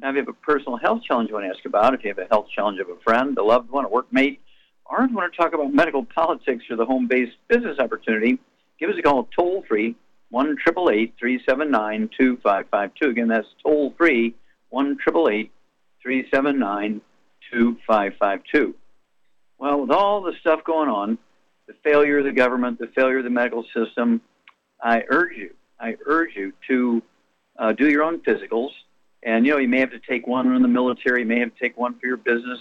Now, if you have a personal health challenge you want to ask about, if you have a health challenge of a friend, a loved one, a workmate, or if you want to talk about medical politics or the home based business opportunity, give us a call toll free, 1 379 2552. Again, that's toll free, 1 379 2552. Well, with all the stuff going on, the failure of the government, the failure of the medical system, I urge you, I urge you to uh, do your own physicals and you know, you may have to take one in the military, you may have to take one for your business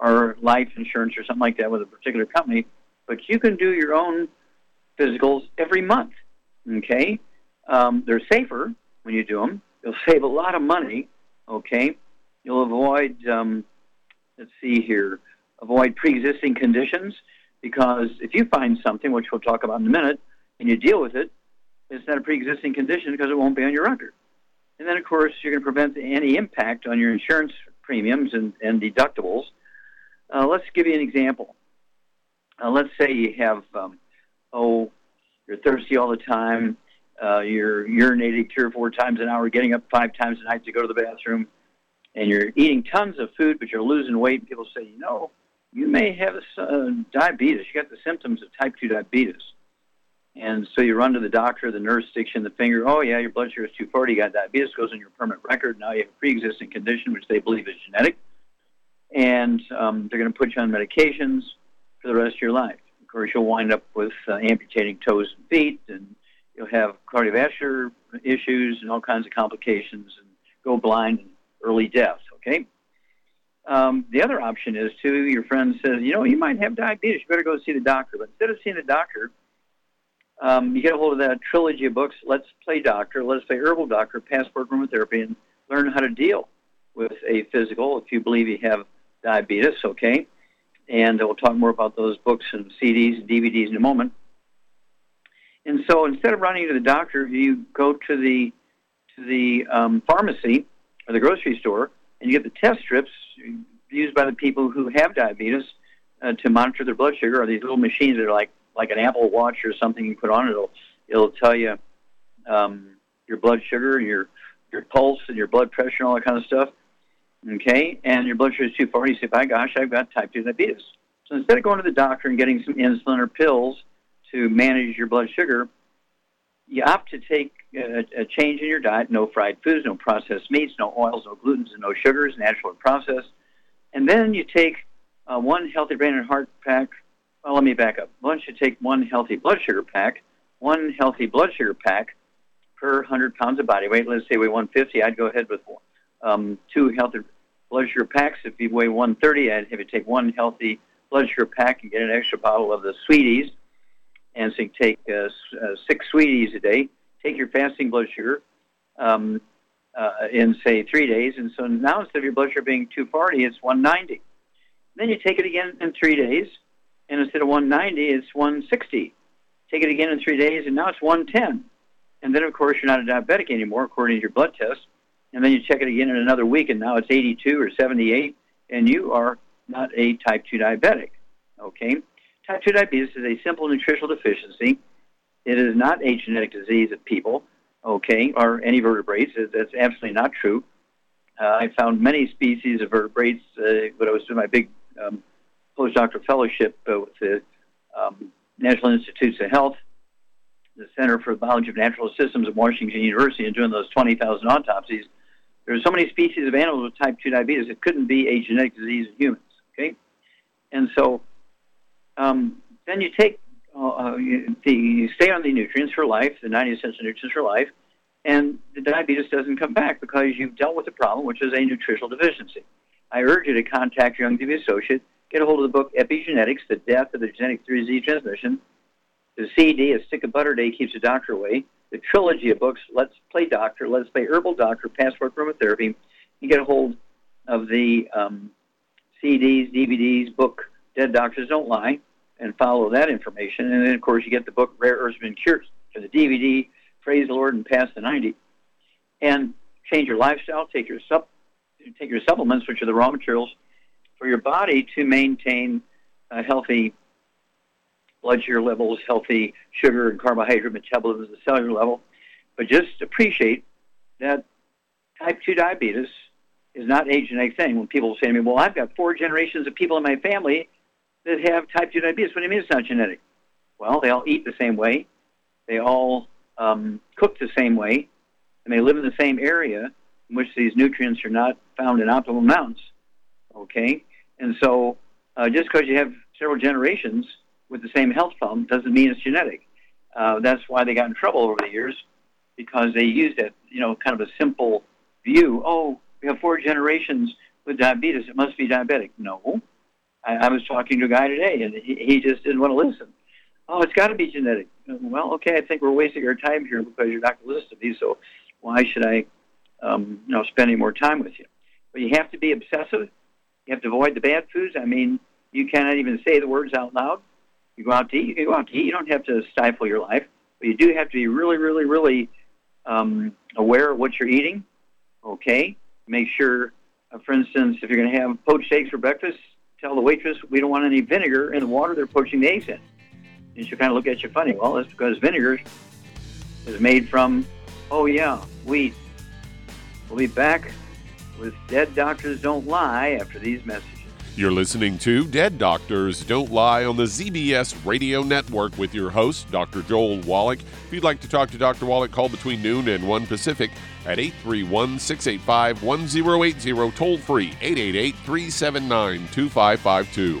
or life insurance or something like that with a particular company. But you can do your own physicals every month. Okay, um, they're safer when you do them. You'll save a lot of money. Okay, you'll avoid. Um, let's see here. Avoid pre-existing conditions because if you find something, which we'll talk about in a minute, and you deal with it, it's not a pre-existing condition because it won't be on your record. And then, of course, you're going to prevent any impact on your insurance premiums and, and deductibles. Uh, let's give you an example. Uh, let's say you have, um, oh, you're thirsty all the time, uh, you're urinating three or four times an hour, getting up five times a night to go to the bathroom, and you're eating tons of food, but you're losing weight. And People say, you know, you may have a, uh, diabetes. You got the symptoms of type 2 diabetes. And so you run to the doctor, the nurse sticks you in the finger, oh, yeah, your blood sugar is 240, you got diabetes, goes on your permanent record. Now you have a pre existing condition, which they believe is genetic. And um, they're going to put you on medications for the rest of your life. Of course, you'll wind up with uh, amputating toes and feet, and you'll have cardiovascular issues and all kinds of complications, and go blind and early death, okay? Um, the other option is, too, your friend says, you know, you might have diabetes, you better go see the doctor. But instead of seeing the doctor, um, you get a hold of that trilogy of books, Let's Play Doctor, Let's Play Herbal Doctor, Passport Aromatherapy, and learn how to deal with a physical if you believe you have diabetes, okay? And we'll talk more about those books and CDs and DVDs in a moment. And so instead of running to the doctor, you go to the to the um, pharmacy or the grocery store and you get the test strips used by the people who have diabetes uh, to monitor their blood sugar. Are these little machines that are like like an Apple Watch or something you put on it. It'll it'll tell you um, your blood sugar, your your pulse, and your blood pressure, and all that kind of stuff. Okay, and your blood sugar is 240. You say, "By gosh, I've got type 2 diabetes." So instead of going to the doctor and getting some insulin or pills to manage your blood sugar, you opt to take a, a change in your diet: no fried foods, no processed meats, no oils, no glutens, and no sugars, natural and processed. And then you take uh, one healthy brain and heart pack well, let me back up. One should take one healthy blood sugar pack, one healthy blood sugar pack per 100 pounds of body weight. Let's say we weigh 150, I'd go ahead with um, two healthy blood sugar packs. If you weigh 130, I'd have you take one healthy blood sugar pack and get an extra bottle of the sweeties. And so you take uh, uh, six sweeties a day. Take your fasting blood sugar um, uh, in, say, three days. And so now instead of your blood sugar being 240, it's 190. Then you take it again in three days and instead of 190, it's 160. Take it again in three days, and now it's 110. And then, of course, you're not a diabetic anymore, according to your blood test. And then you check it again in another week, and now it's 82 or 78, and you are not a type 2 diabetic. Okay? Type 2 diabetes is a simple nutritional deficiency. It is not a genetic disease of people, okay, or any vertebrates. That's absolutely not true. Uh, I found many species of vertebrates uh, when I was doing my big um, postdoctoral fellowship uh, with the um, National Institutes of Health the Center for the Biology of Natural Systems at Washington University and doing those 20,000 autopsies, there are so many species of animals with type 2 diabetes, it couldn't be a genetic disease in humans. Okay? And so um, then you take, uh, uh you, the, you stay on the nutrients for life, the 90 essential nutrients for life, and the diabetes doesn't come back because you've dealt with the problem, which is a nutritional deficiency. I urge you to contact your Youngevity associate, get a hold of the book Epigenetics, The Death of the Genetic Disease Transmission, the CD, A Stick of Butter Day Keeps the Doctor Away, the trilogy of books, Let's Play Doctor, Let's Play Herbal Doctor, Passport Aromatherapy. You get a hold of the um, CDs, DVDs, book, Dead Doctors Don't Lie, and follow that information. And then, of course, you get the book Rare Earths and Cures for the DVD, Praise the Lord and Pass the 90. And change your lifestyle, take your, sup- take your supplements, which are the raw materials for your body to maintain a healthy blood sugar levels, healthy sugar and carbohydrate metabolism at the cellular level. But just appreciate that type 2 diabetes is not a genetic thing. When people say to me, well, I've got four generations of people in my family that have type 2 diabetes. What do you mean it's not genetic? Well, they all eat the same way. They all um, cook the same way. And they live in the same area in which these nutrients are not found in optimal amounts. Okay? And so uh, just because you have several generations with the same health problem doesn't mean it's genetic. Uh, that's why they got in trouble over the years because they used that, you know, kind of a simple view. Oh, we have four generations with diabetes. It must be diabetic. No. I, I was talking to a guy today, and he, he just didn't want to listen. Oh, it's got to be genetic. Well, okay, I think we're wasting our time here because you're not going to listen to me. So why should I, um, you know, spend any more time with you? But you have to be obsessive. You have to avoid the bad foods. I mean, you cannot even say the words out loud. You go out to eat. You go out to eat. You don't have to stifle your life, but you do have to be really, really, really um, aware of what you're eating. Okay, make sure. Uh, for instance, if you're going to have poached eggs for breakfast, tell the waitress we don't want any vinegar in the water they're poaching the eggs in. And she'll kind of look at you funny. Well, that's because vinegar is made from, oh yeah, wheat. We'll be back with Dead Doctors Don't Lie after these messages. You're listening to Dead Doctors Don't Lie on the ZBS Radio Network with your host, Dr. Joel Wallach. If you'd like to talk to Dr. Wallach, call between noon and 1 Pacific at 831 685 1080, toll free 888 379 2552.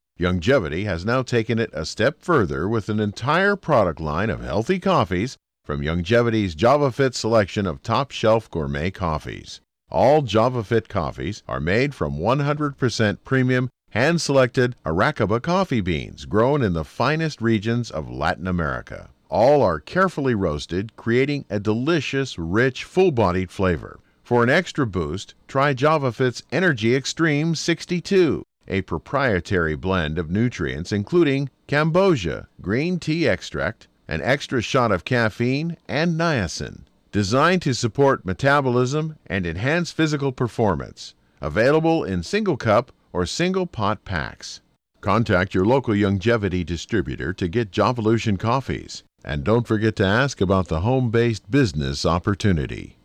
Youngevity has now taken it a step further with an entire product line of healthy coffees from Youngevity's JavaFit selection of top shelf gourmet coffees. All JavaFit coffees are made from 100% premium, hand selected Arabica coffee beans grown in the finest regions of Latin America. All are carefully roasted, creating a delicious, rich, full bodied flavor. For an extra boost, try JavaFit's Energy Extreme 62 a proprietary blend of nutrients including cambogia, green tea extract, an extra shot of caffeine, and niacin. Designed to support metabolism and enhance physical performance. Available in single cup or single pot packs. Contact your local Youngevity distributor to get Javalution coffees. And don't forget to ask about the home based business opportunity.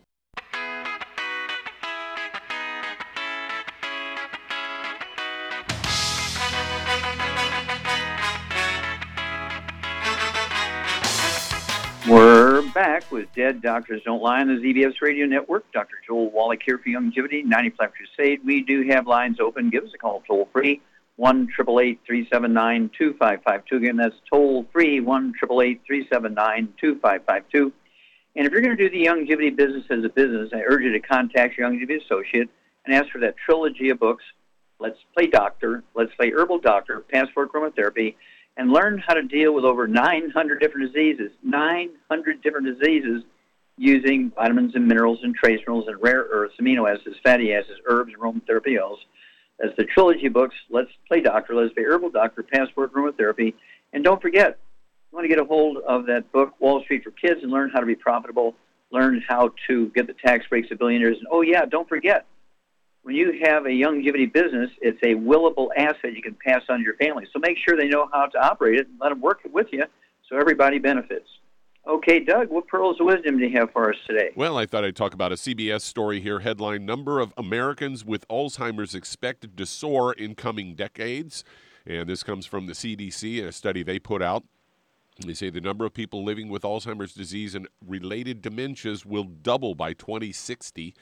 Back with Dead Doctors Don't Lie on the ZBS Radio Network. Dr. Joel Wallach here for Youngevity, 95 Crusade. We do have lines open. Give us a call toll free, 1 379 2552. Again, that's toll free, 1 379 2552. And if you're going to do the Youngevity business as a business, I urge you to contact your Youngevity associate and ask for that trilogy of books. Let's play doctor, let's play herbal doctor, passport aromatherapy, and learn how to deal with over 900 different diseases, 900 different diseases using vitamins and minerals and trace minerals and rare earths, amino acids, fatty acids, herbs, and aromatherapy oils. That's the trilogy books, Let's Play Doctor, Let's Play Herbal Doctor, Passport Aromatherapy. And don't forget, you want to get a hold of that book, Wall Street for Kids, and learn how to be profitable, learn how to get the tax breaks of billionaires. And oh, yeah, don't forget, when you have a Youngevity business, it's a willable asset you can pass on to your family. So make sure they know how to operate it and let them work it with you so everybody benefits. Okay, Doug, what pearls of wisdom do you have for us today? Well, I thought I'd talk about a CBS story here. Headline Number of Americans with Alzheimer's expected to soar in coming decades. And this comes from the CDC, a study they put out. They say the number of people living with Alzheimer's disease and related dementias will double by 2060.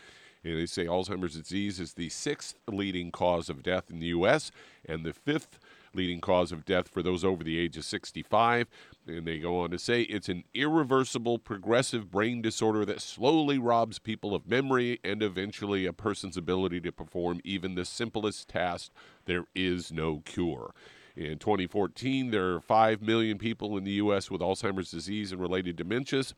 And they say Alzheimer's disease is the sixth leading cause of death in the U.S. and the fifth leading cause of death for those over the age of 65. And they go on to say it's an irreversible progressive brain disorder that slowly robs people of memory and eventually a person's ability to perform even the simplest task. There is no cure. In 2014, there are 5 million people in the U.S. with Alzheimer's disease and related dementias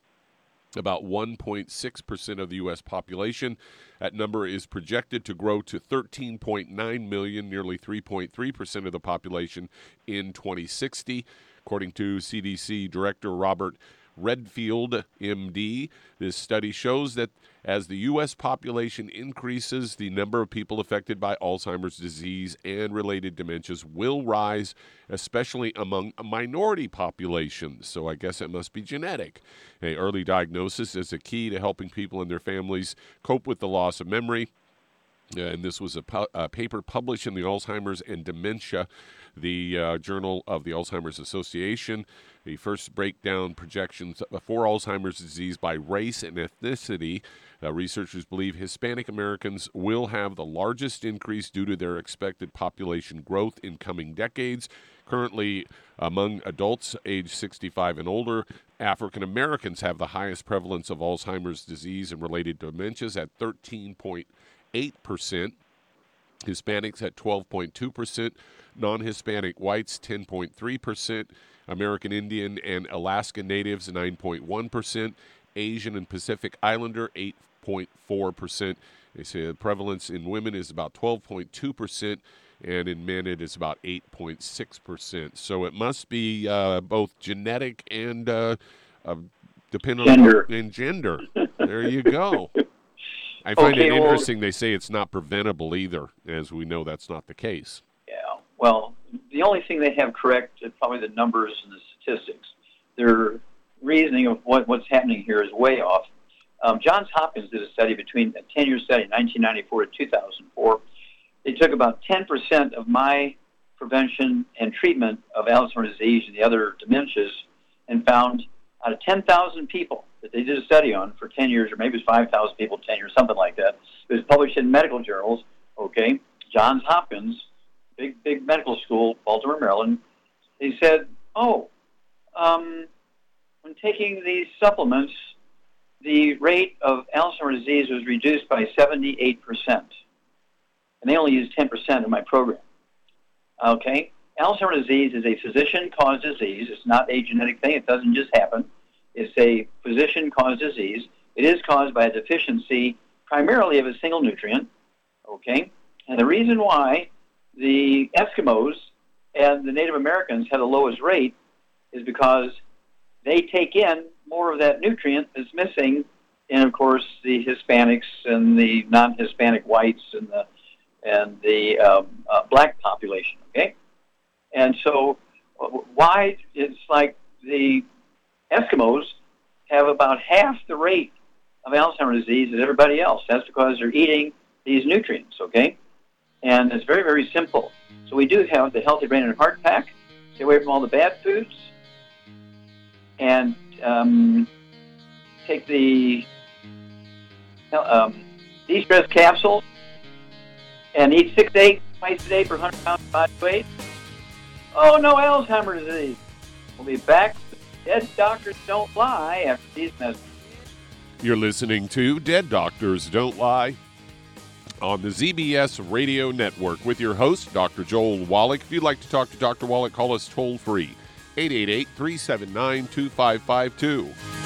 about 1.6% of the U.S. population. That number is projected to grow to 13.9 million, nearly 3.3% of the population in 2060. According to CDC Director Robert Redfield, MD. This study shows that as the U.S. population increases, the number of people affected by Alzheimer's disease and related dementias will rise, especially among minority populations. So I guess it must be genetic. A early diagnosis is a key to helping people and their families cope with the loss of memory. Uh, and this was a, pu- a, paper published in the Alzheimer's and Dementia, the uh, Journal of the Alzheimer's Association. The first breakdown projections for Alzheimer's disease by race and ethnicity. Uh, researchers believe Hispanic Americans will have the largest increase due to their expected population growth in coming decades. Currently, among adults age 65 and older, African Americans have the highest prevalence of Alzheimer's disease and related dementias at 13.8%. Hispanics at 12.2%, non Hispanic whites 10.3%, American Indian and Alaska Natives 9.1%, Asian and Pacific Islander 8.4%. They say the prevalence in women is about 12.2%, and in men it is about 8.6%. So it must be uh, both genetic and uh, uh, dependent gender. on gender. there you go. I find Okay, it well- interesting they say it's not preventable either, as we know that's not the case. Yeah. Well, the only thing they have correct is probably the numbers and the statistics. Their reasoning of what, what's happening here is way off. Um, Johns Hopkins did a study between a 10-year study, 1994 to 2004. They took about 10% of my prevention and treatment of Alzheimer's disease and the other dementias and found out of 10,000 people that they did a study on for 10 years, or maybe it was 5,000 people, 10 years, something like that. It was published in medical journals, okay? Johns Hopkins, big, big medical school, Baltimore, Maryland. They said, oh, um, when taking these supplements, the rate of Alzheimer's disease was reduced by 78%. And they only used 10% of my program. Okay? Alzheimer's disease is a physician caused disease. It's not a genetic thing, it doesn't just happen. It's a physician caused disease. It is caused by a deficiency primarily of a single nutrient. Okay? And the reason why the Eskimos and the Native Americans had the lowest rate is because they take in more of that nutrient that's missing and of course, the Hispanics and the non-Hispanic whites and the and the um, uh, black population. Okay, and so uh, why it's like the Eskimos have about half the rate of Alzheimer's disease as everybody else. That's because they're eating these nutrients. Okay, and it's very very simple. So we do have the Healthy Brain and Heart Pack. Stay away from all the bad foods and um, take the um, de-stress capsule and eat six to eight twice a day for 100 pounds of body weight. Oh, no Alzheimer's disease. We'll be back. Dead doctors don't lie after these messages. You're listening to Dead Doctors Don't Lie on the ZBS Radio Network with your host, Dr. Joel Wallach. If you'd like to talk to Dr. Wallach, call us toll free 888 379 2552.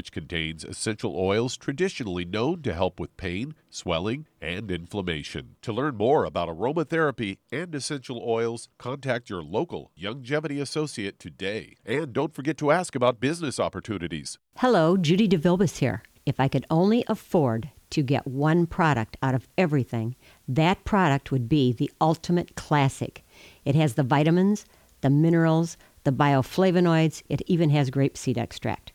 which contains essential oils traditionally known to help with pain, swelling, and inflammation. To learn more about aromatherapy and essential oils, contact your local Youngevity associate today. And don't forget to ask about business opportunities. Hello, Judy DeVilbus here. If I could only afford to get one product out of everything, that product would be the Ultimate Classic. It has the vitamins, the minerals, the bioflavonoids, it even has grapeseed extract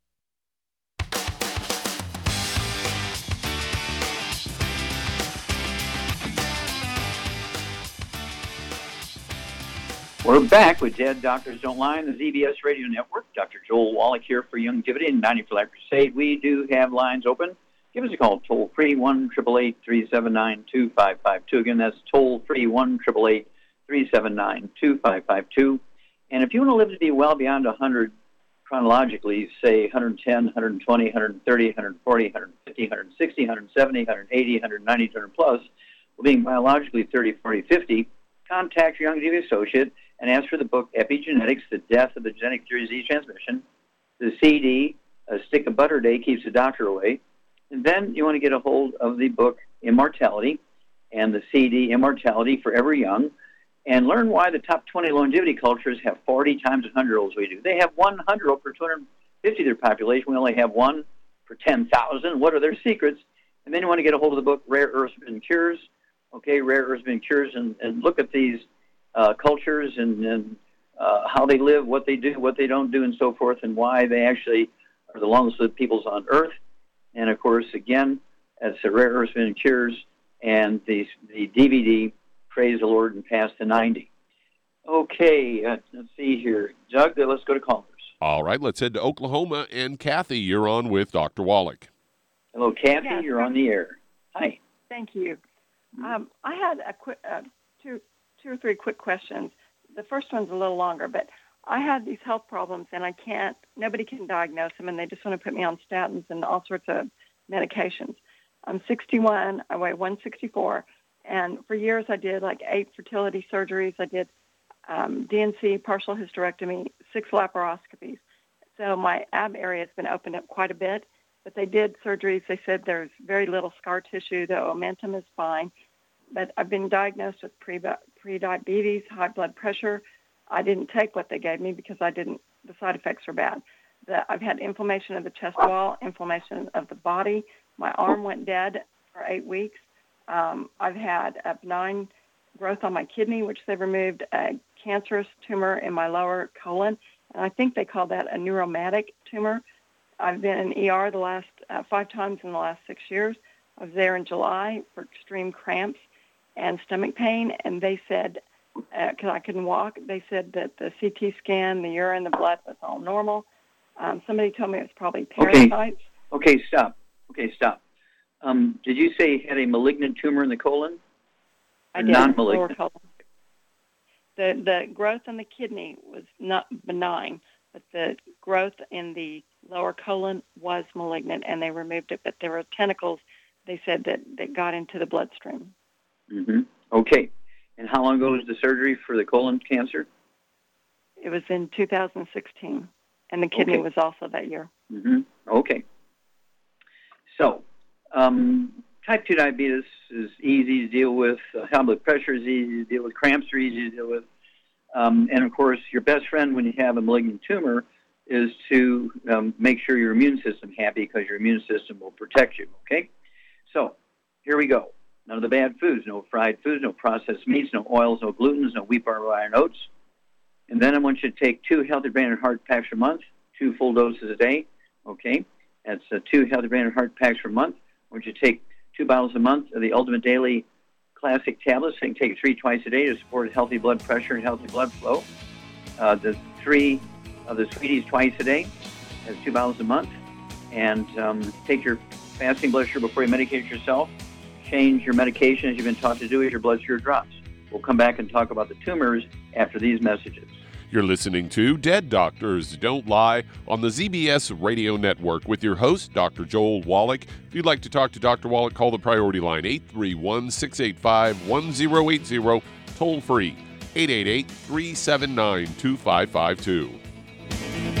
We're back with Dead Doctors Don't Lie on the ZBS Radio Network. Dr. Joel Wallach here for Youngevity and 90 for Life Crusade. We do have lines open. Give us a call, toll free, 1 379 2552. Again, that's toll free, 1 379 2552. And if you want to live to be well beyond 100 chronologically, say 110, 120, 130, 140, 150, 160, 170, 180, 190, 200 plus, well, being biologically 30, 40, 50, contact your Youngevity associate and ask for the book Epigenetics, The Death of the Genetic Disease Transmission. The CD, A Stick of Butter Day Keeps the Doctor Away. And then you want to get a hold of the book Immortality and the CD Immortality Forever Young and learn why the top 20 longevity cultures have 40 times 100 year olds we do. They have 100 year old per 250 of their population. We only have one for 10,000. What are their secrets? And then you want to get a hold of the book Rare Earths and Cures. Okay, Rare Earths and Cures and, and look at these uh, cultures and, and uh, how they live, what they do, what they don't do, and so forth, and why they actually are the longest lived peoples on Earth. And of course, again, it's the rare earths and cures, and the the DVD, Praise the Lord and Pass the 90. Okay, uh, let's see here. Doug, let's go to callers. All right, let's head to Oklahoma. And Kathy, you're on with Dr. Wallach. Hello, Kathy. Yes. You're on the air. Hi. Thank you. Um, I had a quick, uh, two, or three quick questions. The first one's a little longer, but I had these health problems, and I can't. Nobody can diagnose them, and they just want to put me on statins and all sorts of medications. I'm 61. I weigh 164, and for years I did like eight fertility surgeries. I did um, DNC, partial hysterectomy, six laparoscopies. So my ab area has been opened up quite a bit but they did surgeries. They said there's very little scar tissue. The omentum is fine. But I've been diagnosed with pre pre-diabetes, high blood pressure. I didn't take what they gave me because I didn't. The side effects were bad. The, I've had inflammation of the chest wall, inflammation of the body. My arm went dead for eight weeks. Um, I've had a benign growth on my kidney, which they removed, a cancerous tumor in my lower colon, and I think they call that a neuromatic tumor. I've been in ER the last uh, five times in the last six years. I was there in July for extreme cramps and stomach pain, and they said, because uh, I couldn't walk, they said that the CT scan, the urine, the blood was all normal. Um, somebody told me it was probably parasites. Okay, okay stop. Okay, stop. Um, did you say you had a malignant tumor in the colon? I did. Non-malignant. Colon. The the growth in the kidney was not benign, but the growth in the lower colon was malignant and they removed it, but there were tentacles, they said, that, that got into the bloodstream. Mm-hmm. Okay. And how long ago was the surgery for the colon cancer? It was in 2016, and the kidney okay. was also that year. Mm-hmm. Okay. So, um, type 2 diabetes is easy to deal with. Uh, high blood pressure is easy to deal with. Cramps are easy to deal with. Um, and of course, your best friend when you have a malignant tumor is to um, make sure your immune system happy because your immune system will protect you. Okay, so here we go. None of the bad foods, no fried foods, no processed meats, no oils, no glutens, no wheat, barley, iron, oats. And then I want you to take two healthy brain and heart packs per month, two full doses a day. Okay, that's uh, two healthy brain and heart packs per month. I want you to take two bottles a month of the Ultimate Daily Classic tablets. You can take three twice a day to support healthy blood pressure and healthy blood flow. Uh, the three of the sweeties twice a day. That's two bottles a month. And um, take your fasting blood sugar before you medicate yourself. Change your medication as you've been taught to do as your blood sugar drops. We'll come back and talk about the tumors after these messages. You're listening to Dead Doctors Don't Lie on the ZBS Radio Network with your host, Dr. Joel Wallach. If you'd like to talk to Dr. Wallach, call the priority line 831 685 1080, toll free 888 379 2552.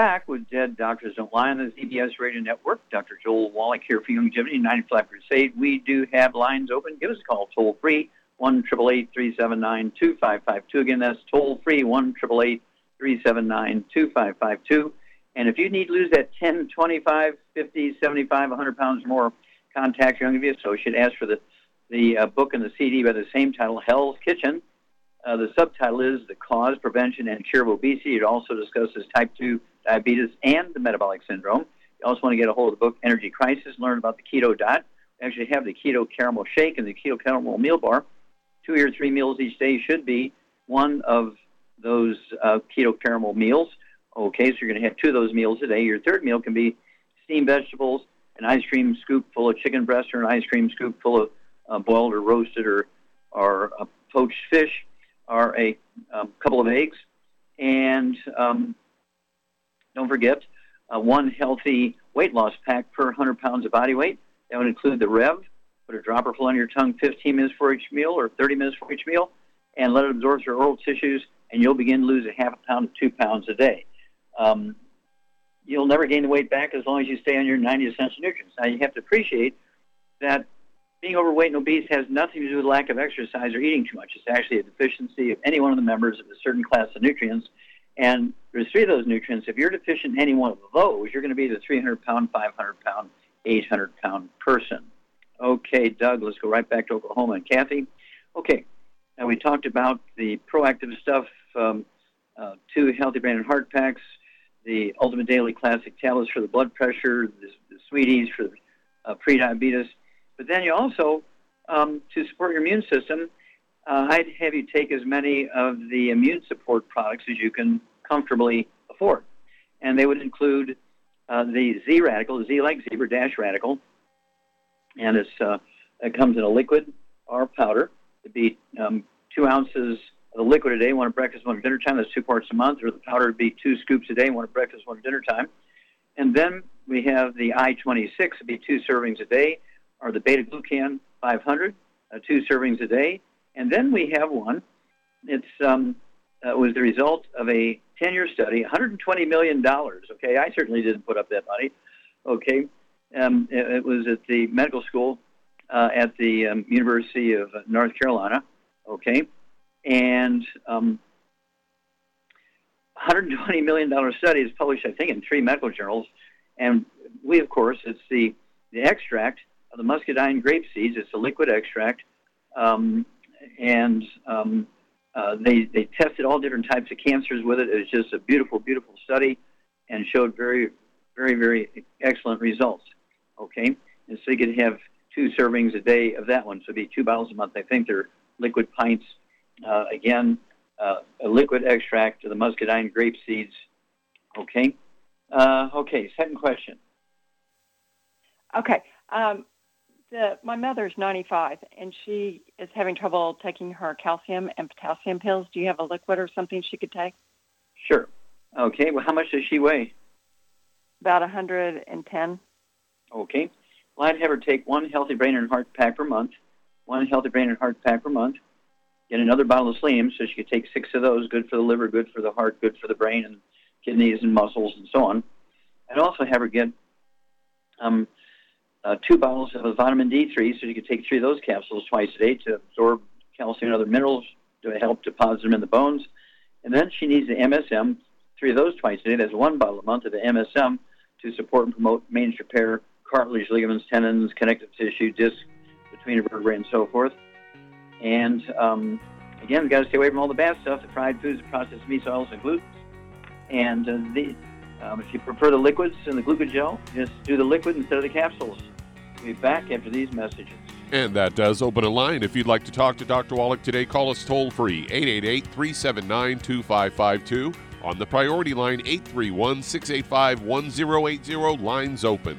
back with Dead Doctors Don't Lie on the ZBS Radio Network. Dr. Joel Wallach here for Youngevity 95 Crusade. We do have lines open. Give us a call toll free, 1 379 2552. Again, that's toll free, 1 379 2552. And if you need to lose that 10, 25, 50, 75, 100 pounds or more, contact your Youngevity associate. Ask for the, the uh, book and the CD by the same title, Hell's Kitchen. Uh, the subtitle is The Cause, Prevention, and Cure of Obesity. It also discusses type 2 diabetes and the metabolic syndrome. You also want to get a hold of the book Energy Crisis, learn about the keto diet. We actually have the keto caramel shake and the keto caramel meal bar. Two or three meals each day should be one of those uh, keto caramel meals. Okay, so you're going to have two of those meals a day. Your third meal can be steamed vegetables, an ice cream scoop full of chicken breast, or an ice cream scoop full of uh, boiled or roasted or, or uh, poached fish or a um, couple of eggs, and um, don't forget uh, one healthy weight loss pack per 100 pounds of body weight. That would include the Rev. Put a dropper full on your tongue 15 minutes for each meal or 30 minutes for each meal, and let it absorb through oral tissues, and you'll begin to lose a half a pound to two pounds a day. Um, you'll never gain the weight back as long as you stay on your 90 essential nutrients. Now, you have to appreciate that being overweight and obese has nothing to do with lack of exercise or eating too much. It's actually a deficiency of any one of the members of a certain class of nutrients. And there's three of those nutrients. If you're deficient in any one of those, you're going to be the 300 pound, 500 pound, 800 pound person. Okay, Doug, let's go right back to Oklahoma and Kathy. Okay, now we talked about the proactive stuff, um, uh, two healthy brain and heart packs, the Ultimate Daily Classic tablets for the blood pressure, the, the Sweeties for the uh, prediabetes. But then you also, um, to support your immune system, uh, I'd have you take as many of the immune support products as you can comfortably afford. And they would include uh, the Z radical, Z like zebra dash radical, and it's, uh, it comes in a liquid or powder. It'd be um, two ounces of the liquid a day, one at breakfast, one at dinner time. That's two parts a month. Or the powder would be two scoops a day, one at breakfast, one at dinner time. And then we have the I-26. It'd be two servings a day or the beta glucan 500, uh, two servings a day. And then we have one. It's um, uh, was the result of a 10-year study, 120 million dollars. Okay, I certainly didn't put up that money. Okay, um, it, it, was at the medical school uh, at the um, University of North Carolina. Okay, and um, 120 million dollar study is published, I think, in three medical journals. And we, of course, it's the the extract of the muscadine grape seeds. It's a liquid extract um, and um, uh, they they tested all different types of cancers with it. It was just a beautiful, beautiful study, and showed very, very, very excellent results. Okay, and so you could have two servings a day of that one, so it'd be two bottles a month. I think they're liquid pints. Uh, again, uh, a liquid extract of the muscadine grape seeds. Okay. Uh, okay. Second question. Okay. Um, the, my mother's 95 and she is having trouble taking her calcium and potassium pills. Do you have a liquid or something she could take? Sure. Okay. Well, how much does she weigh? About 110. Okay. Well, I'd have her take one healthy brain and heart pack per month, one healthy brain and heart pack per month, get another bottle of Slim so she could take six of those, good for the liver, good for the heart, good for the brain and kidneys and muscles and so on. I'd also have her get um, uh, two bottles of vitamin D3 so you could take three of those capsules twice a day to absorb calcium and other minerals to help deposit them in the bones. And then she needs the MSM, three of those twice a day. That's one bottle a month of the MSM to support and promote maintenance repair, cartilage, ligaments, tendons, connective tissue, disc between vertebrae, and so forth. And um, again, we've got to stay away from all the bad stuff, the fried foods, the processed meats, oils, and gluten. And uh, the, um, if you prefer the liquids and the glucogel, just do the liquid instead of the capsules. We'll be back after these messages. And that does open a line. If you'd like to talk to Dr. Wallach today, call us toll free 888 379 2552. On the priority line 831 685 1080, lines open.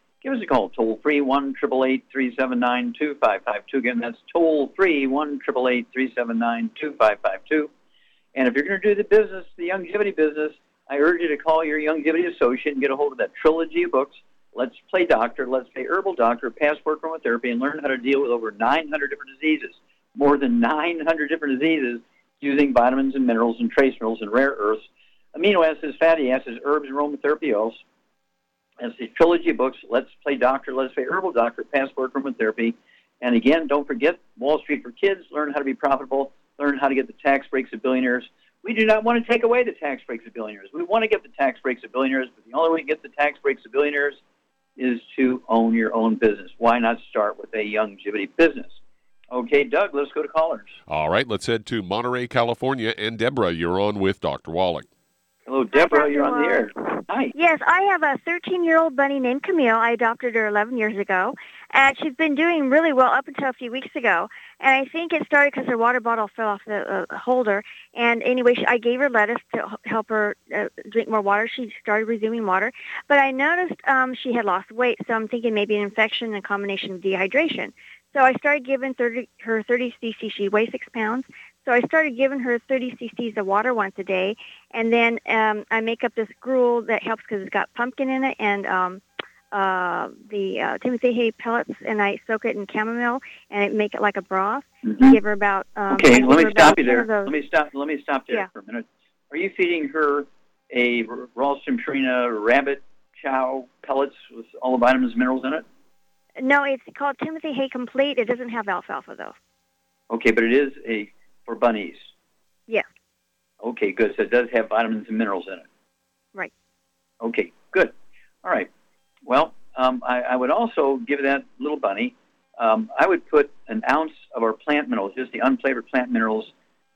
Give us a call, toll free, 1 379 2552. Again, that's toll free, 1 379 2552. And if you're going to do the business, the Youngevity business, I urge you to call your Youngevity associate and get a hold of that trilogy of books. Let's Play Doctor, Let's Play Herbal Doctor, Passport Aromatherapy, and learn how to deal with over 900 different diseases. More than 900 different diseases using vitamins and minerals and trace minerals and rare earths, amino acids, fatty acids, herbs, and aromatherapy oils. As the trilogy of books, Let's Play Doctor, Let's Play Herbal Doctor, Passport Aromatherapy. And Therapy. And again, don't forget Wall Street for Kids, learn how to be profitable, learn how to get the tax breaks of billionaires. We do not want to take away the tax breaks of billionaires. We want to get the tax breaks of billionaires, but the only way to get the tax breaks of billionaires is to own your own business. Why not start with a Young Youngevity business? Okay, Doug, let's go to callers. All right, let's head to Monterey, California. And Deborah, you're on with Dr. Wallach. Hello, Deborah. Hi, You're on the air. Hi. Yes, I have a 13-year-old bunny named Camille. I adopted her 11 years ago, and she's been doing really well up until a few weeks ago. And I think it started because her water bottle fell off the uh, holder. And anyway, she, I gave her lettuce to help her uh, drink more water. She started resuming water, but I noticed um, she had lost weight, so I'm thinking maybe an infection and a combination of dehydration. So I started giving 30, her 30 cc. She weighs six pounds. So I started giving her 30 cc's of water once a day, and then um, I make up this gruel that helps because it's got pumpkin in it and um, uh, the uh, Timothy hay pellets, and I soak it in chamomile and it make it like a broth. Mhm. Give her about um, Okay, let me stop you there. Let me stop. Let me stop there Yeah. for a minute. Are you feeding her a Ralston Purina rabbit chow pellets with all the vitamins and minerals in it? No, it's called Timothy hay complete. It doesn't have alfalfa though. Okay, but it is a for bunnies. Yeah. Okay, good. So it does have vitamins and minerals in it. Right. Okay, good. All right. Well, um, I, I would also give that little bunny. Um, I would put an ounce of our plant minerals, just the unflavored plant minerals,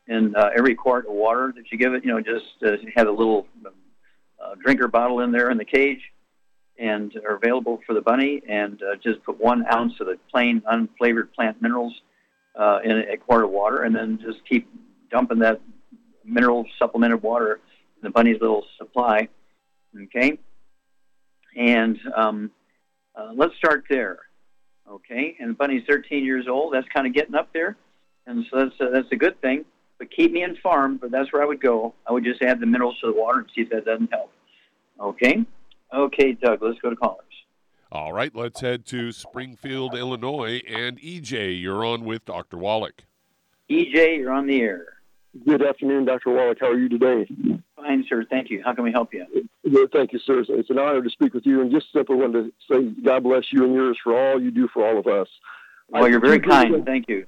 in uh, every quart of water that you give it. You know, just uh, have a little uh, drinker bottle in there in the cage, and are available for the bunny. And uh, just put one ounce of the plain unflavored plant minerals uh, in a quart of water, and then just keep dumping that mineral supplemented water in the bunny's little supply. Okay, and um, uh, let's start there. Okay, and the bunny's 13 years old. That's kind of getting up there, and so that's a, that's a good thing. But keep me informed. But that's where I would go. I would just add the minerals to the water and see if that doesn't help. Okay, okay, Doug. Let's go to callers. All right, let's head to Springfield, Illinois. And EJ, you're on with Dr. Wallach. EJ, you're on the air. Good afternoon, Dr. Wallach. How are you today? Fine, sir. Thank you. How can we help you? Good, thank you, sir. It's- It's an honor to speak with you, and just simply wanted to say God bless you and yours for all you do for all of us. Well, I- you're very kind. good- Thank you.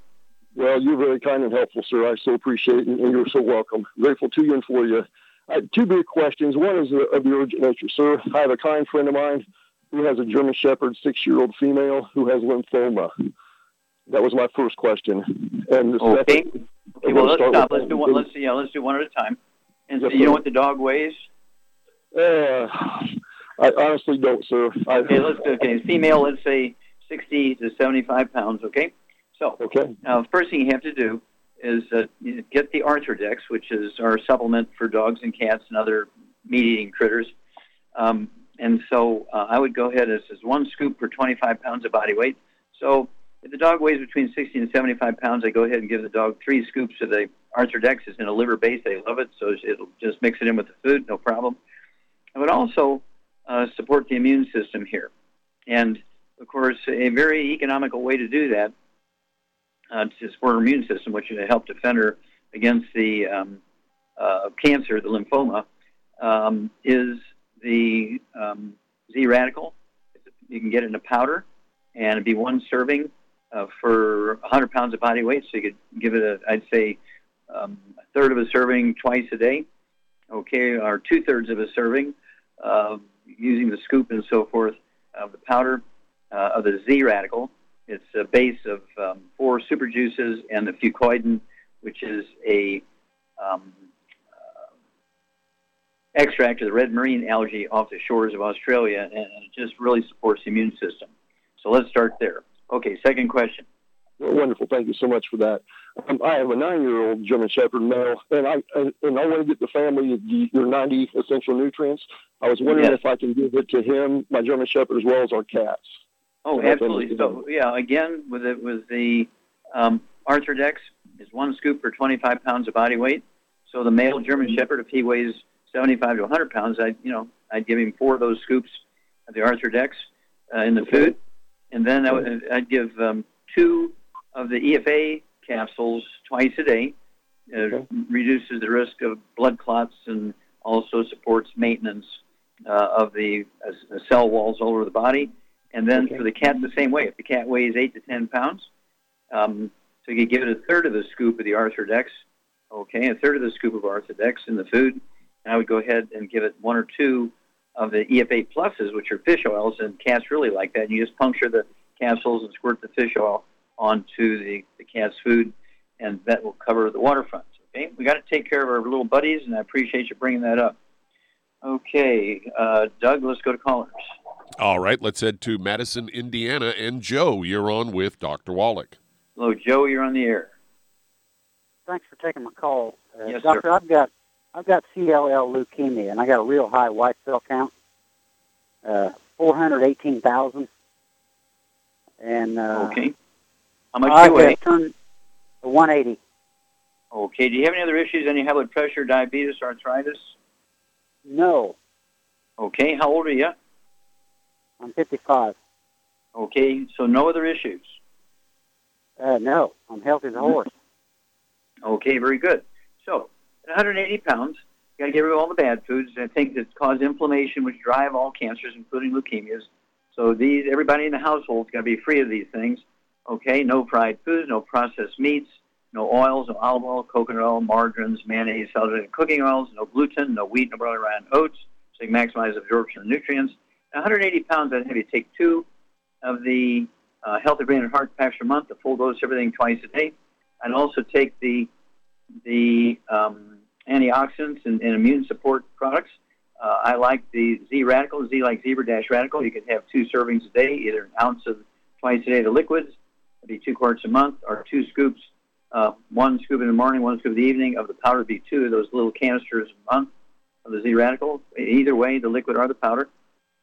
Well, you're very kind and helpful, sir. I so appreciate it, and and you're so welcome. Grateful to you and for you. I have two big questions. One is uh, of the urgent nature, sir. I have a kind friend of mine who has a German Shepherd, six-year-old female, who has lymphoma. That was my first question. And the Okay. second, Okay, well, let's stop. Let's do one. Let's yeah, let's do one at a time. And so Yes, you know what the dog weighs? Uh, I honestly don't, sir. I, Okay, let's do. Okay, female. Let's say 60 to 75 pounds. Okay. So Okay. now, first thing you have to do is uh, get the Arthrodex, which is our supplement for dogs and cats and other meat-eating critters. Um, and so uh, I would go ahead as, as one scoop per 25 pounds of body weight. So if the dog weighs between 60 and 75 pounds, I go ahead and give the dog three scoops of the Arthrodex. It's in a liver base. They love it, so it'll just mix it in with the food, no problem. I would also uh, support the immune system here. And of course, a very economical way to do that uh, to support her immune system, which would help defend her against the um, uh, cancer, the lymphoma, um, is the um, Z radical. You can get it in a powder, and it'd be one serving uh, for 100 pounds of body weight. So you could give it a, I'd say, um, a third of a serving twice a day, okay, or two thirds of a serving, uh, using the scoop and so forth of the powder uh, of the Z radical. It's a base of um, four super juices and the fucoidan, which is a um, extract of the red marine algae off the shores of Australia, and it just really supports the immune system. So let's start there. Okay, second question. Wonderful. Thank you so much for that. Um, I have a nine-year-old German Shepherd male, and I and, and I want to get the family the, your 90 essential nutrients. I was wondering Yes. if I can give it to him, my German Shepherd, as well as our cats. Oh, absolutely. So yeah, again with it with the um, Arthrodex is one scoop per 25 pounds of body weight. So the male German Shepherd, if he weighs 75 to 100 pounds, I you know I'd give him four of those scoops of the Arthrodex uh, in the food, and then I would, I'd give um, two of the EFA capsules twice a day. It reduces the risk of blood clots and also supports maintenance uh, of the uh, cell walls all over the body. And then for the cat, the same way. If the cat weighs eight to ten pounds, um, so you could give it a third of the scoop of the Arthrodex. Okay, a third of the scoop of Arthrodex in the food. And I would go ahead and give it one or two of the EFA pluses, which are fish oils, and cats really like that. And You just puncture the capsules and squirt the fish oil onto the, the cat's food, and that will cover the waterfront. Okay, we got to take care of our little buddies, and I appreciate you bringing that up. Okay, uh, Doug, let's go to callers. All right, let's head to Madison, Indiana, and Joe, you're on with Dr. Wallach. Hello, Joe. You're on the air. Thanks for taking my call, uh, Yes, doctor. sir. I've got I've got CLL leukemia, and I got a real high white cell count, uh, four hundred eighteen thousand, and uh, Okay. How much I do you weigh? turned one eighty. Okay. Do you have any other issues? Any high blood pressure, diabetes, arthritis? No, Okay. How old are you? I'm fifty five. Okay. So no other issues. Uh, no, I'm healthy as a horse. Okay, very good. So, 180 pounds, you got to get rid of all the bad foods and things that cause inflammation, which drive all cancers, including leukemias. So these, everybody in the household's got to be free of these things. Okay, no fried foods, no processed meats, no oils, no olive oil, coconut oil, margarines, mayonnaise, saturated cooking oils, no gluten, no wheat, no barley, rye, and oats. So you maximize absorption of nutrients. 180 pounds, I'd have you take two of the uh, healthy brain and heart packs a month, a full dose, everything twice a day. I'd also take the the um, antioxidants and, and immune support products. Uh, I like the Z Radical, Z like Zebra Dash Radical. You can have two servings a day, either an ounce of twice a day to liquids, be two quarts a month, or two scoops, uh, one scoop in the morning, one scoop in the evening. Of the powder, be two of those little canisters a month of the Z Radical. Either way, the liquid or the powder.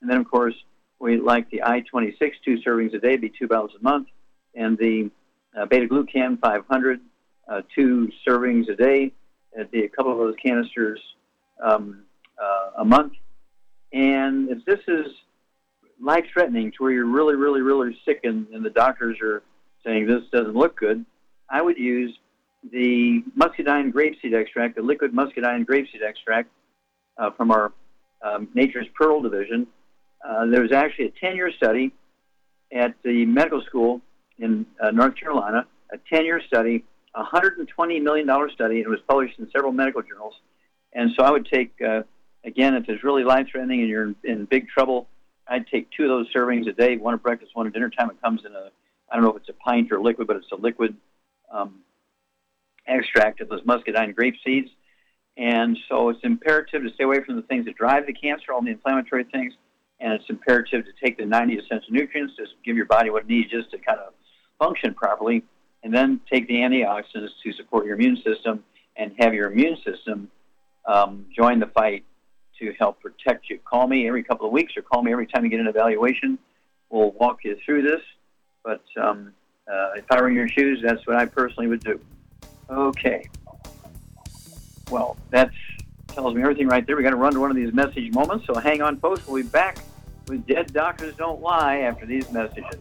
And then, of course, we like the I-26, two servings a day, be two bottles a month, and the uh, beta glucan 500, uh, two servings a day. It'd be a couple of those canisters um, uh, a month. And if this is life threatening to where you're really, really, really sick and, and the doctors are saying this doesn't look good, I would use the muscadine grapeseed extract, the liquid muscadine grapeseed extract uh, from our um, Nature's Pearl division. Uh, there was actually a 10 year study at the medical school in uh, North Carolina, a 10 year study, a $120 million study, and it was published in several medical journals. And so I would take, uh, again, if it's really life threatening and you're in, in big trouble, I'd take two of those servings a day, one at breakfast, one at dinner time. It comes in a, I don't know if it's a pint or liquid, but it's a liquid um, extract of those muscadine grape seeds. And so it's imperative to stay away from the things that drive the cancer, all the inflammatory things, and it's imperative to take the 90 essential nutrients to give your body what it needs just to kind of function properly, and then take the antioxidants to support your immune system and have your immune system um, join the fight to help protect you. Call me every couple of weeks or call me every time you get an evaluation. We'll walk you through this. But um, uh, if I were in your shoes, that's what I personally would do. Okay. Well, that tells me everything right there. We got to run to one of these message moments. So hang on, folks. We'll be back with Dead Doctors Don't Lie after these messages.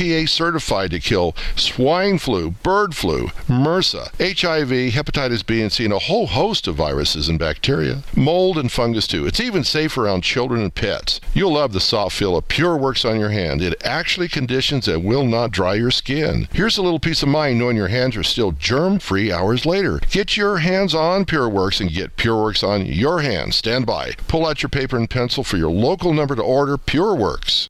EPA certified to kill swine flu, bird flu, MRSA, HIV, hepatitis B and C, and a whole host of viruses and bacteria. Mold and fungus too. It's even safe around children and pets. You'll love the soft feel of Pure Works on your hand. It actually conditions and will not dry your skin. Here's a little peace of mind knowing your hands are still germ free hours later. Get your hands on Pure Works and get Pure Works on your hands. Stand by. Pull out your paper and pencil for your local number to order Pure Works.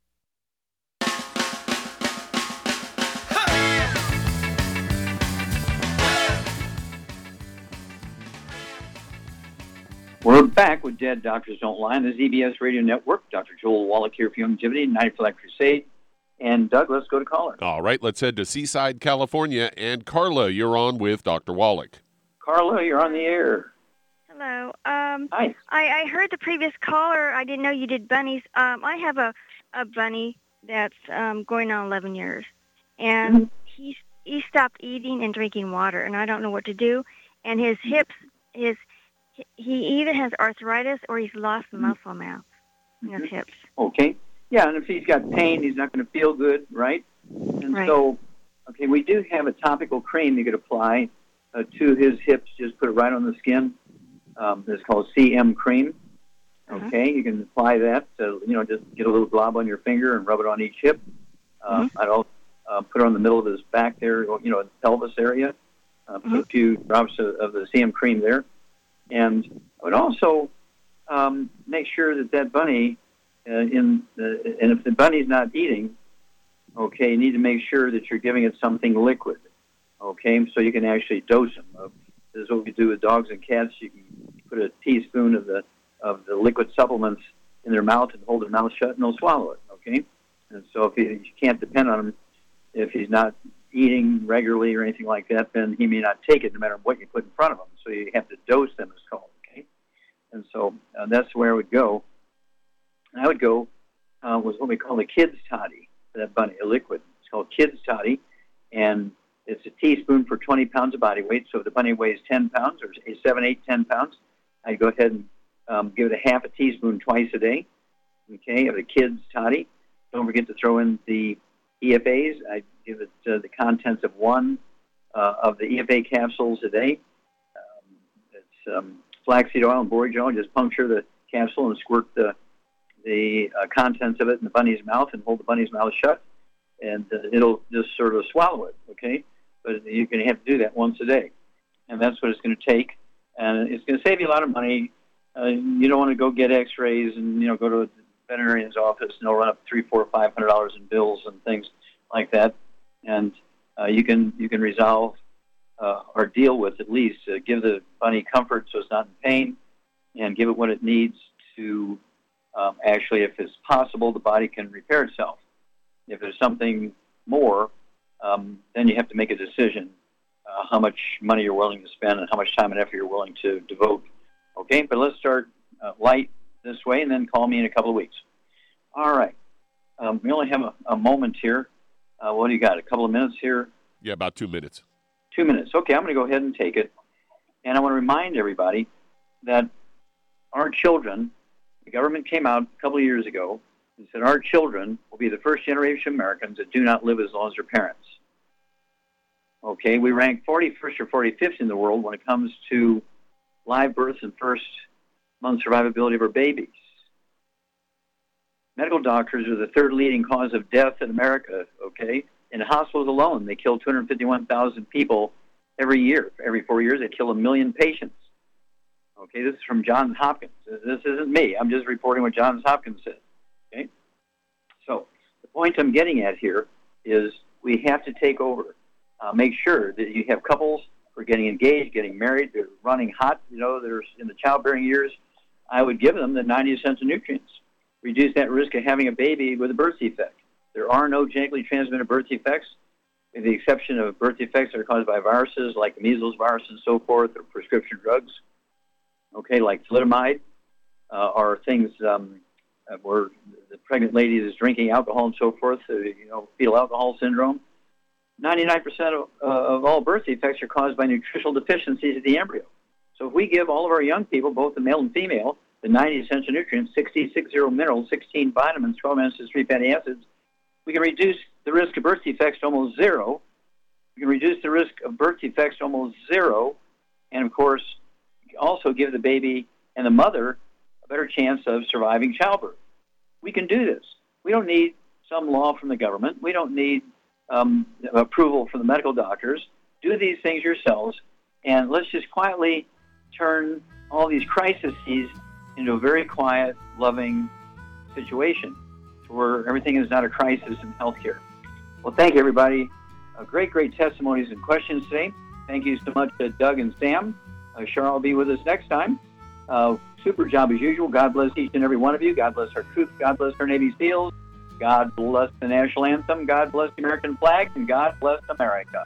We're back with Dead Doctors Don't Lie on the ZBS Radio Network. Dr. Joel Wallach here for Youngevity, 90 for Life Crusade. And Doug, let's go to caller. All right, let's head to Seaside, California. And Carla, you're on with Dr. Wallach. Carla, you're on the air. Hello. Um, Hi. I, I heard the previous caller. I didn't know you did bunnies. Um, I have a, a bunny that's um, going on 11 years, and Mm-hmm. he's he stopped eating and drinking water, and I don't know what to do. And his hips, his he either has arthritis or he's lost Mm-hmm. muscle mass in his hips. Okay. Yeah, and if he's got pain, he's not going to feel good, right? And Right. so, okay, we do have a topical cream you could apply uh, to his hips. Just put it right on the skin. Um, it's called CM cream. Okay, you can apply that. To, you know, just get a little blob on your finger and rub it on each hip. Uh, I'd also uh, put it on the middle of his back there, you know, the pelvis area. Uh, put a few drops of, of the CM cream there, and I would also um, make sure that that bunny, uh, in the, and if the bunny's not eating, okay, you need to make sure that you're giving it something liquid, okay, so you can actually dose them. Uh, this is what we do with dogs and cats. You can put a teaspoon of the of the liquid supplements in their mouth and hold their mouth shut, and they'll swallow it, okay. And so if you, you can't depend on him if he's not eating regularly or anything like that, then he may not take it no matter what you put in front of him. So you have to dose them, it's called. Okay, and so uh, that's where I would go. And I would go uh, was what we call the kids toddy, that bunny, a liquid. It's called kids toddy, and it's a teaspoon for 20 pounds of body weight. So if the bunny weighs 10 pounds or 7, 8, 10 pounds, I'd go ahead and um, give it a half a teaspoon twice a day. Okay, of the kids toddy. Don't forget to throw in the EFAs. I give it uh, the contents of one uh, of the EFA capsules a day. Um, it's um, flaxseed oil and borage oil. Just puncture the capsule and squirt the the uh, contents of it in the bunny's mouth and hold the bunny's mouth shut, and uh, it'll just sort of swallow it. Okay, but you're going to have to do that once a day, and that's what it's going to take, and it's going to save you a lot of money. Uh, you don't want to go get X-rays and you know go to veterinarian's office and they'll run up three, four, five hundred dollars in bills and things like that, and uh, you can you can resolve uh, or deal with at least uh, give the bunny comfort so it's not in pain, and give it what it needs to um, actually, if it's possible, the body can repair itself. If there's something more, um, then you have to make a decision uh, how much money you're willing to spend and how much time and effort you're willing to devote. Okay, but let's start uh, light this way and then call me in a couple of weeks. All right. Um, we only have a, a moment here. Uh, what do you got? A couple of minutes here? Yeah, about two minutes. Two minutes. Okay, I'm going to go ahead and take it. And I want to remind everybody that our children, the government came out a couple of years ago and said our children will be the first generation of Americans that do not live as long as their parents. Okay, we rank 41st or 45th in the world when it comes to live births and first month survivability of our babies. Medical doctors are the third leading cause of death in America, okay? In hospitals alone, they kill 251,000 people every year. Every four years, they kill a million patients. Okay, this is from Johns Hopkins. This isn't me. I'm just reporting what Johns Hopkins said. Okay? So the point I'm getting at here is we have to take over. Uh, make sure that you have couples who are getting engaged, getting married, they're running hot, you know, they're in the childbearing years. I would give them the 90 essential nutrients. Reduce that risk of having a baby with a birth defect. There are no genetically transmitted birth defects, with the exception of birth defects that are caused by viruses like measles virus and so forth, or prescription drugs okay, like thalidomide, uh, or things um, uh, where the pregnant lady is drinking alcohol and so forth, you know, fetal alcohol syndrome. 99% of, uh, of all birth defects are caused by nutritional deficiencies of the embryo. So if we give all of our young people, both the male and female, the 90 essential nutrients, 60, 60 minerals, 16 vitamins, 12 acids, 3 fatty acids, we can reduce the risk of birth defects to almost zero. We can reduce the risk of birth defects to almost zero. And of course, also give the baby and the mother a better chance of surviving childbirth. We can do this. We don't need some law from the government. We don't need um, approval from the medical doctors. Do these things yourselves, and let's just quietly turn all these crises into a very quiet, loving situation where everything is not a crisis in healthcare. Well, thank you, everybody. Uh, great, great testimonies and questions today. Thank you so much to Doug and Sam. Uh, Cheryl will be with us next time. Uh, super job as usual. God bless each and every one of you. God bless our troops. God bless our Navy SEALs. God bless the national anthem. God bless the American flag. And God bless America.